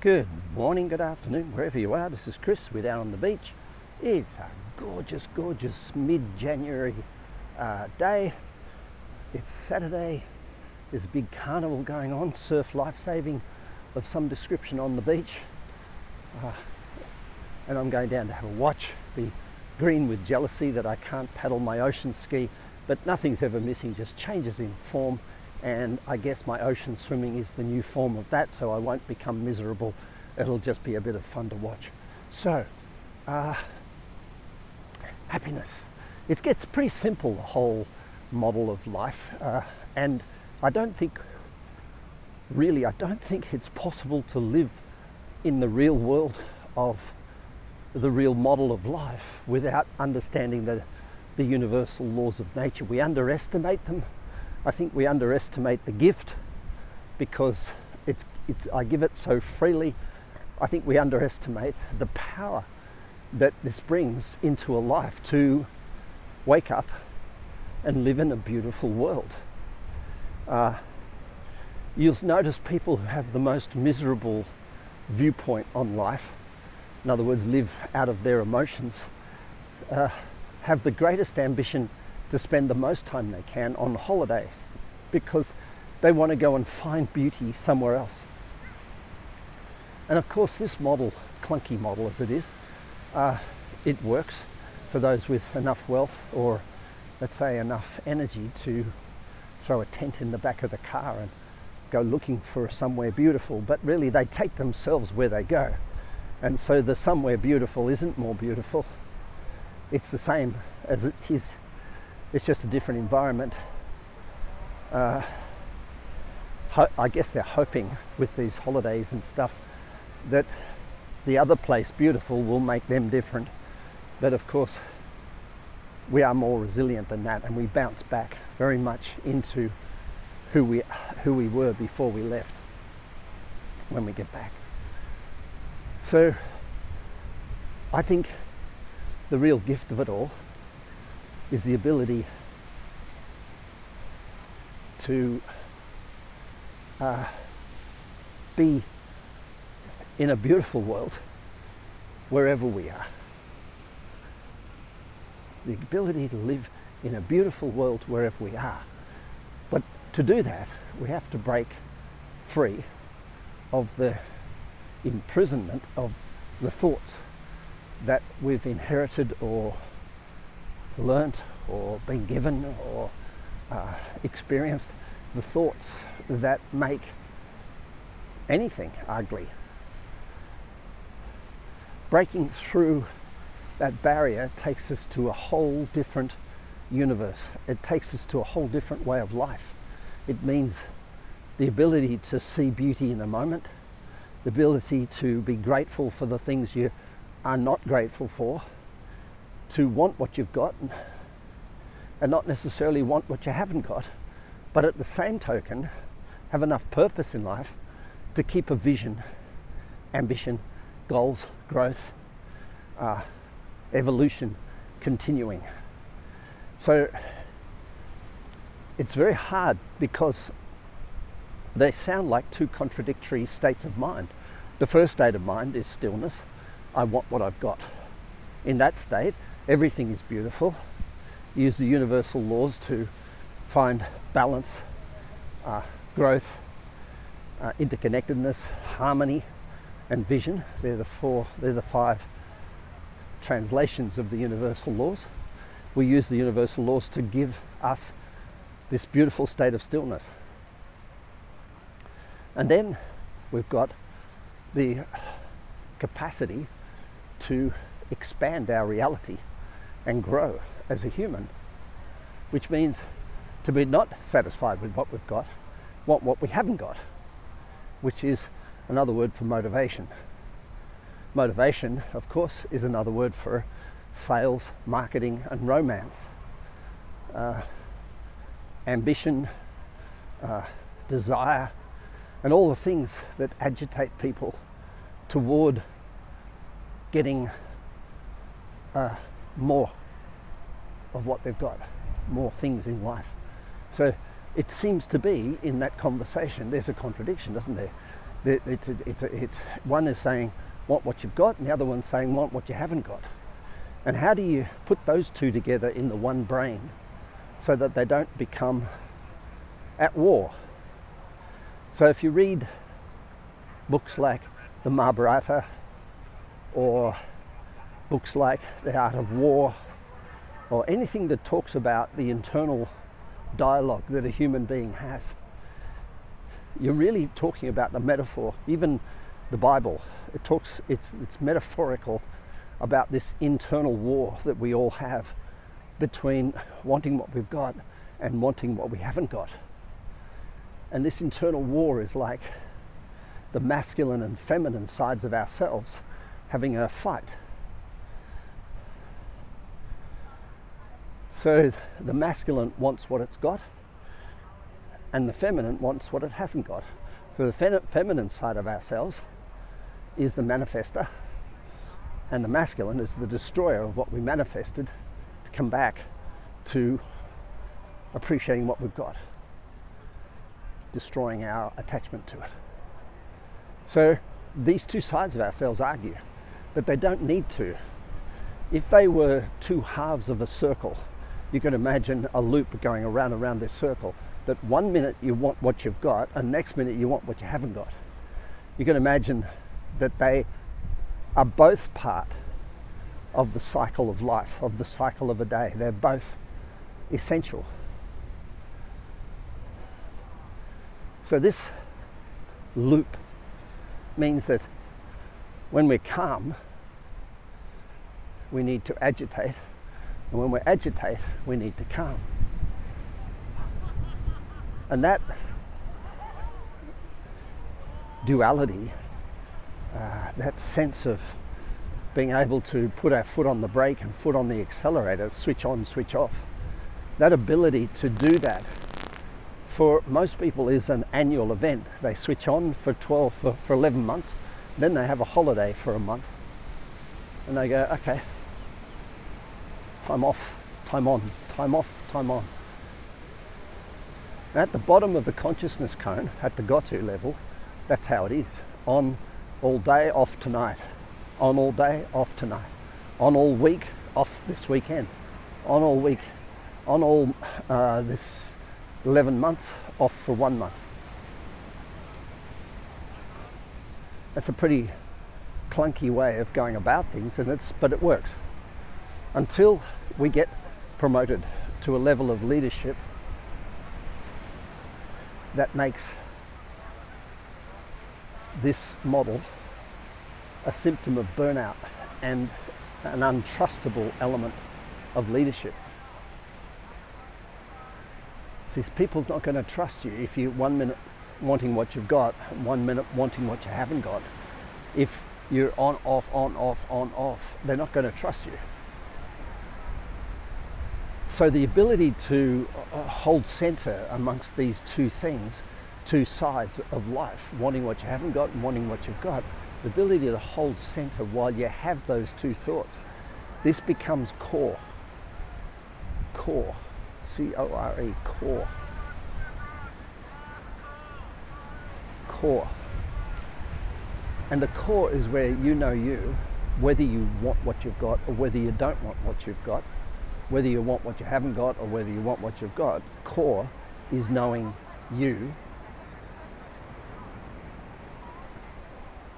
Good morning, good afternoon, wherever you are. This is Chris. We're down on the beach. It's a gorgeous, gorgeous mid January uh, day. It's Saturday. There's a big carnival going on, surf lifesaving of some description on the beach. Uh, and I'm going down to have a watch, be green with jealousy that I can't paddle my ocean ski, but nothing's ever missing, just changes in form and I guess my ocean swimming is the new form of that, so I won't become miserable. It'll just be a bit of fun to watch. So, uh, happiness. It gets pretty simple, the whole model of life, uh, and I don't think, really, I don't think it's possible to live in the real world of the real model of life without understanding the, the universal laws of nature. We underestimate them I think we underestimate the gift because it's, it's, I give it so freely. I think we underestimate the power that this brings into a life to wake up and live in a beautiful world. Uh, you'll notice people who have the most miserable viewpoint on life, in other words, live out of their emotions, uh, have the greatest ambition to spend the most time they can on holidays because they want to go and find beauty somewhere else. And of course, this model, clunky model as it is, uh, it works for those with enough wealth or, let's say, enough energy to throw a tent in the back of the car and go looking for somewhere beautiful. But really, they take themselves where they go. And so the somewhere beautiful isn't more beautiful. It's the same as it is it's just a different environment. Uh, ho- I guess they're hoping with these holidays and stuff that the other place, beautiful, will make them different. But of course, we are more resilient than that, and we bounce back very much into who we who we were before we left. When we get back, so I think the real gift of it all is the ability to uh, be in a beautiful world wherever we are. The ability to live in a beautiful world wherever we are. But to do that, we have to break free of the imprisonment of the thoughts that we've inherited or learnt or been given or uh, experienced the thoughts that make anything ugly. Breaking through that barrier takes us to a whole different universe. It takes us to a whole different way of life. It means the ability to see beauty in a moment, the ability to be grateful for the things you are not grateful for, to want what you've got and not necessarily want what you haven't got, but at the same token, have enough purpose in life to keep a vision, ambition, goals, growth, uh, evolution continuing. So it's very hard because they sound like two contradictory states of mind. The first state of mind is stillness. I want what I've got. In that state, everything is beautiful. Use the universal laws to find balance, uh, growth, uh, interconnectedness, harmony, and vision. They're the four, they're the five translations of the universal laws. We use the universal laws to give us this beautiful state of stillness. And then we've got the capacity to expand our reality and grow as a human, which means to be not satisfied with what we've got, want what we haven't got, which is another word for motivation. Motivation, of course, is another word for sales, marketing, and romance. Uh, ambition, uh, desire, and all the things that agitate people toward getting uh, more of what they've got, more things in life. So it seems to be in that conversation, there's a contradiction, doesn't there? It's, one is saying, want what you've got, and the other one's saying, want what you haven't got. And how do you put those two together in the one brain so that they don't become at war? So if you read books like the Mahabharata or books like The Art of War or anything that talks about the internal dialogue that a human being has, you're really talking about the metaphor. Even the Bible, it talks, it's, it's metaphorical about this internal war that we all have between wanting what we've got and wanting what we haven't got. And this internal war is like the masculine and feminine sides of ourselves having a fight. So the masculine wants what it's got, and the feminine wants what it hasn't got. So the fe- feminine side of ourselves is the manifester, and the masculine is the destroyer of what we manifested to come back to appreciating what we've got, destroying our attachment to it. So these two sides of ourselves argue, but they don't need to. If they were two halves of a circle, you can imagine a loop going around around this circle. That one minute you want what you've got, and next minute you want what you haven't got. You can imagine that they are both part of the cycle of life, of the cycle of a day. They're both essential. So, this loop means that when we're calm, we need to agitate, and when we agitate, we need to calm. And that duality, uh, that sense of being able to put our foot on the brake and foot on the accelerator, switch on, switch off, that ability to do that for most people is an annual event. They switch on for 12, for, for 11 months, then they have a holiday for a month, and they go, okay, time off, time on, time off, time on. At the bottom of the consciousness cone, at the Gotu level, that's how it is. On all day, off tonight. On all day, off tonight. On all week, off this weekend. On all week, on all uh, this 11 months off for one month. That's a pretty clunky way of going about things, and it's, but it works. Until we get promoted to a level of leadership that makes this model a symptom of burnout and an untrustable element of leadership. These people's not going to trust you if you're one minute wanting what you've got, one minute wanting what you haven't got. If you're on, off, on, off, on, off, they're not going to trust you. So the ability to uh, hold center amongst these two things, two sides of life, wanting what you haven't got and wanting what you've got, the ability to hold center while you have those two thoughts, this becomes core. Core. C O R E, core. Core. And the core is where you know you, whether you want what you've got or whether you don't want what you've got, whether you want what you haven't got or whether you want what you've got. Core is knowing you,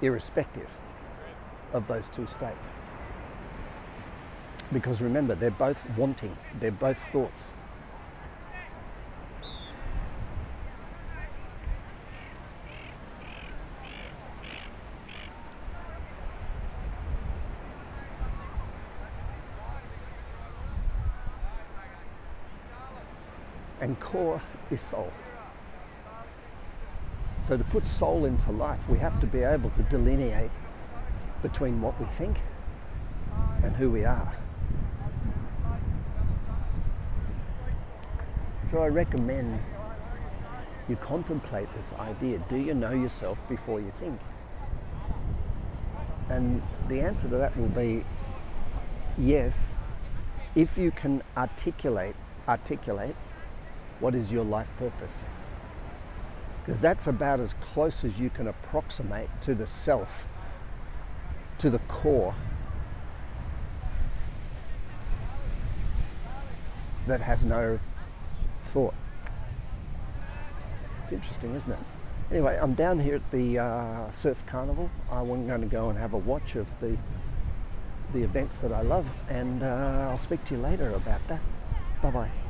irrespective of those two states. Because remember, they're both wanting, they're both thoughts. And core is soul. So to put soul into life, we have to be able to delineate between what we think and who we are. So I recommend you contemplate this idea. Do you know yourself before you think? And the answer to that will be yes, if you can articulate articulate what is your life purpose? Because that's about as close as you can approximate to the self, to the core that has no thought. It's interesting, isn't it? Anyway, I'm down here at the uh, Surf Carnival. I'm going to go and have a watch of the the events that I love, and uh, I'll speak to you later about that. Bye bye.